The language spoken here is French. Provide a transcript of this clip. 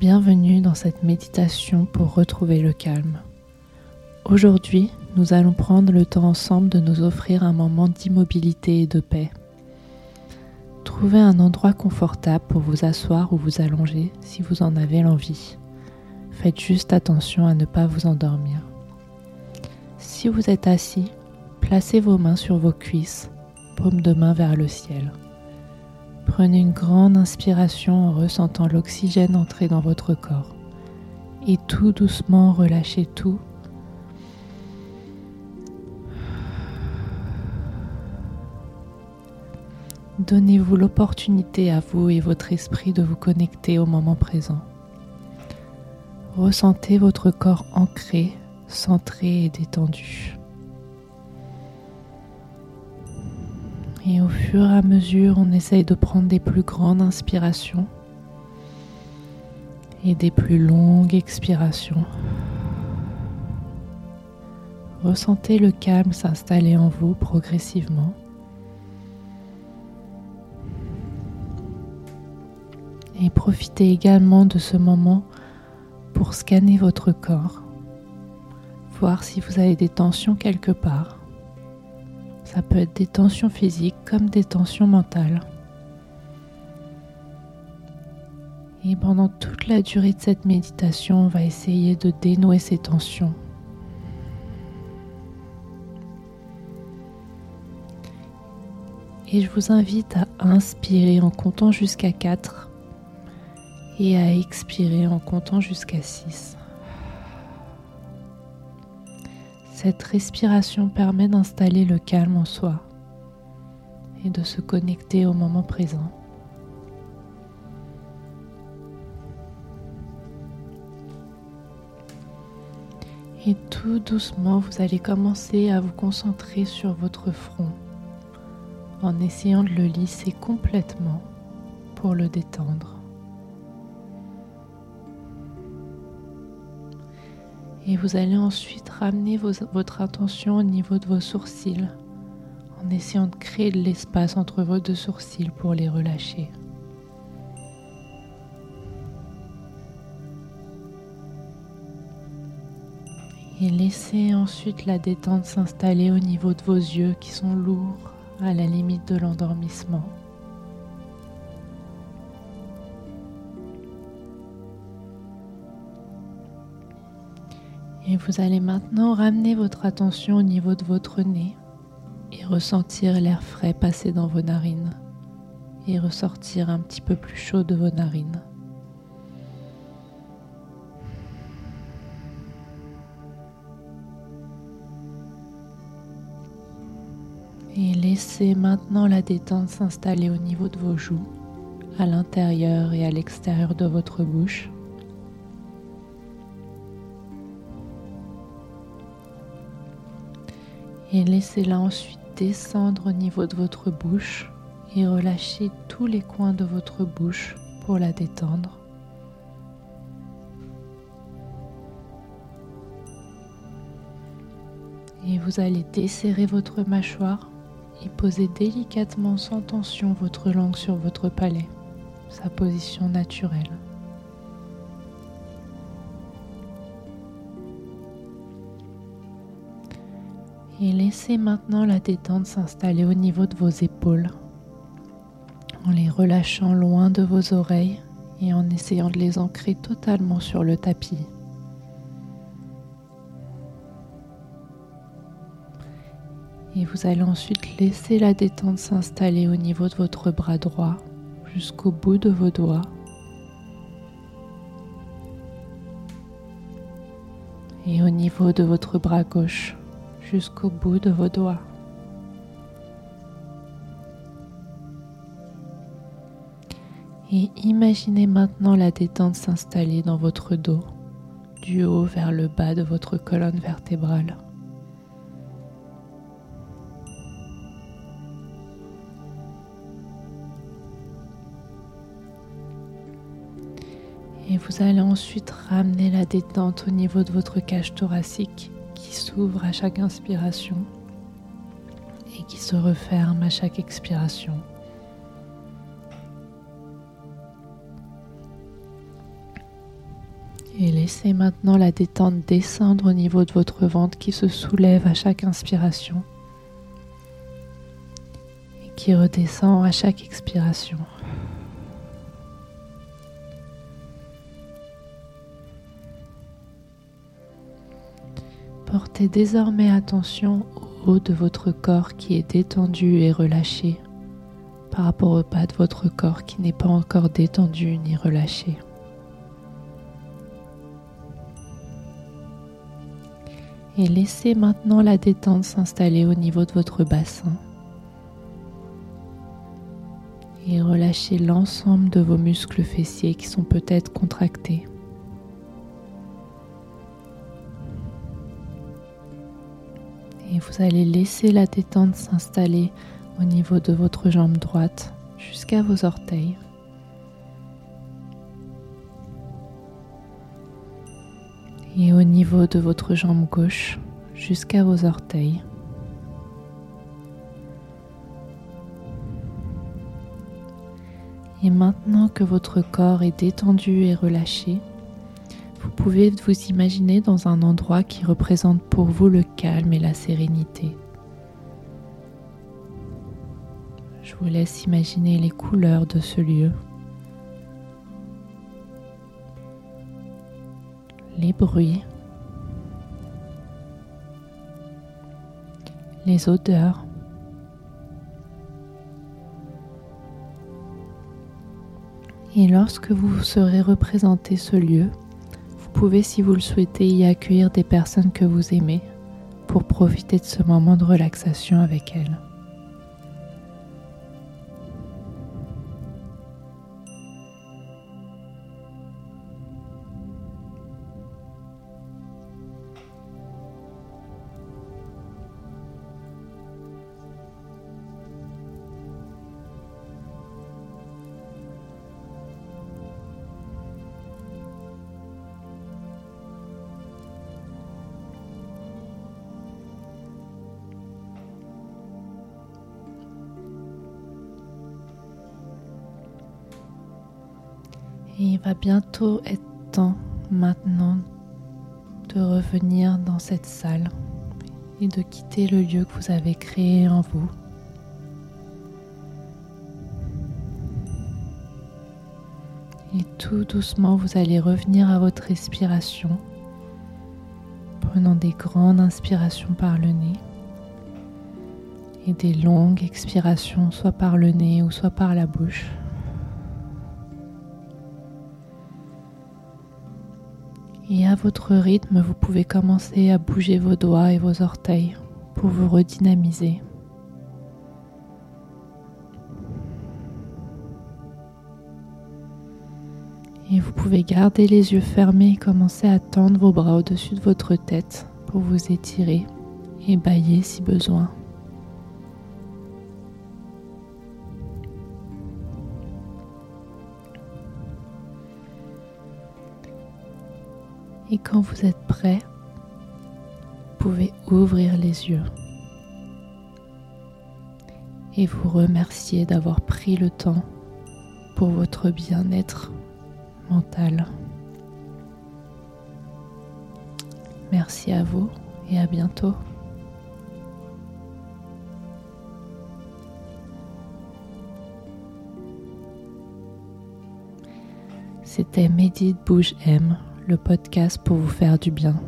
Bienvenue dans cette méditation pour retrouver le calme. Aujourd'hui, nous allons prendre le temps ensemble de nous offrir un moment d'immobilité et de paix. Trouvez un endroit confortable pour vous asseoir ou vous allonger si vous en avez l'envie. Faites juste attention à ne pas vous endormir. Si vous êtes assis, placez vos mains sur vos cuisses, paume de main vers le ciel. Prenez une grande inspiration en ressentant l'oxygène entrer dans votre corps. Et tout doucement relâchez tout. Donnez-vous l'opportunité à vous et votre esprit de vous connecter au moment présent. Ressentez votre corps ancré, centré et détendu. Et au fur et à mesure, on essaye de prendre des plus grandes inspirations et des plus longues expirations. Ressentez le calme s'installer en vous progressivement. Et profitez également de ce moment pour scanner votre corps, voir si vous avez des tensions quelque part. Ça peut être des tensions physiques comme des tensions mentales. Et pendant toute la durée de cette méditation, on va essayer de dénouer ces tensions. Et je vous invite à inspirer en comptant jusqu'à 4 et à expirer en comptant jusqu'à 6. Cette respiration permet d'installer le calme en soi et de se connecter au moment présent. Et tout doucement, vous allez commencer à vous concentrer sur votre front en essayant de le lisser complètement pour le détendre. Et vous allez ensuite ramener votre attention au niveau de vos sourcils en essayant de créer de l'espace entre vos deux sourcils pour les relâcher. Et laissez ensuite la détente s'installer au niveau de vos yeux qui sont lourds à la limite de l'endormissement. Et vous allez maintenant ramener votre attention au niveau de votre nez et ressentir l'air frais passer dans vos narines et ressortir un petit peu plus chaud de vos narines. Et laissez maintenant la détente s'installer au niveau de vos joues, à l'intérieur et à l'extérieur de votre bouche. Et laissez-la ensuite descendre au niveau de votre bouche et relâchez tous les coins de votre bouche pour la détendre. Et vous allez desserrer votre mâchoire et poser délicatement sans tension votre langue sur votre palais, sa position naturelle. Et laissez maintenant la détente s'installer au niveau de vos épaules en les relâchant loin de vos oreilles et en essayant de les ancrer totalement sur le tapis. Et vous allez ensuite laisser la détente s'installer au niveau de votre bras droit jusqu'au bout de vos doigts. Et au niveau de votre bras gauche jusqu'au bout de vos doigts. Et imaginez maintenant la détente s'installer dans votre dos, du haut vers le bas de votre colonne vertébrale. Et vous allez ensuite ramener la détente au niveau de votre cage thoracique qui s'ouvre à chaque inspiration et qui se referme à chaque expiration. Et laissez maintenant la détente descendre au niveau de votre ventre qui se soulève à chaque inspiration et qui redescend à chaque expiration. Portez désormais attention au haut de votre corps qui est détendu et relâché par rapport au bas de votre corps qui n'est pas encore détendu ni relâché. Et laissez maintenant la détente s'installer au niveau de votre bassin. Et relâchez l'ensemble de vos muscles fessiers qui sont peut-être contractés. Vous allez laisser la détente s'installer au niveau de votre jambe droite jusqu'à vos orteils. et au niveau de votre jambe gauche jusqu'à vos orteils. Et maintenant que votre corps est détendu et relâché, vous pouvez vous imaginer dans un endroit qui représente pour vous le calme et la sérénité. Je vous laisse imaginer les couleurs de ce lieu. les bruits, les odeurs. Et lorsque vous serez représenté ce lieu, pouvez, si vous le souhaitez, y accueillir des personnes que vous aimez pour profiter de ce moment de relaxation avec elles. Et il va bientôt être temps maintenant de revenir dans cette salle et de quitter le lieu que vous avez créé en vous. Et tout doucement, vous allez revenir à votre respiration, prenant des grandes inspirations par le nez et des longues expirations, soit par le nez ou soit par la bouche. Et à votre rythme, vous pouvez commencer à bouger vos doigts et vos orteils pour vous redynamiser. Et vous pouvez garder les yeux fermés et commencer à tendre vos bras au-dessus de votre tête pour vous étirer et bailler si besoin. Et quand vous êtes prêt, vous pouvez ouvrir les yeux et vous remercier d'avoir pris le temps pour votre bien-être mental. Merci à vous et à bientôt. C'était Médite Bouge M le podcast pour vous faire du bien.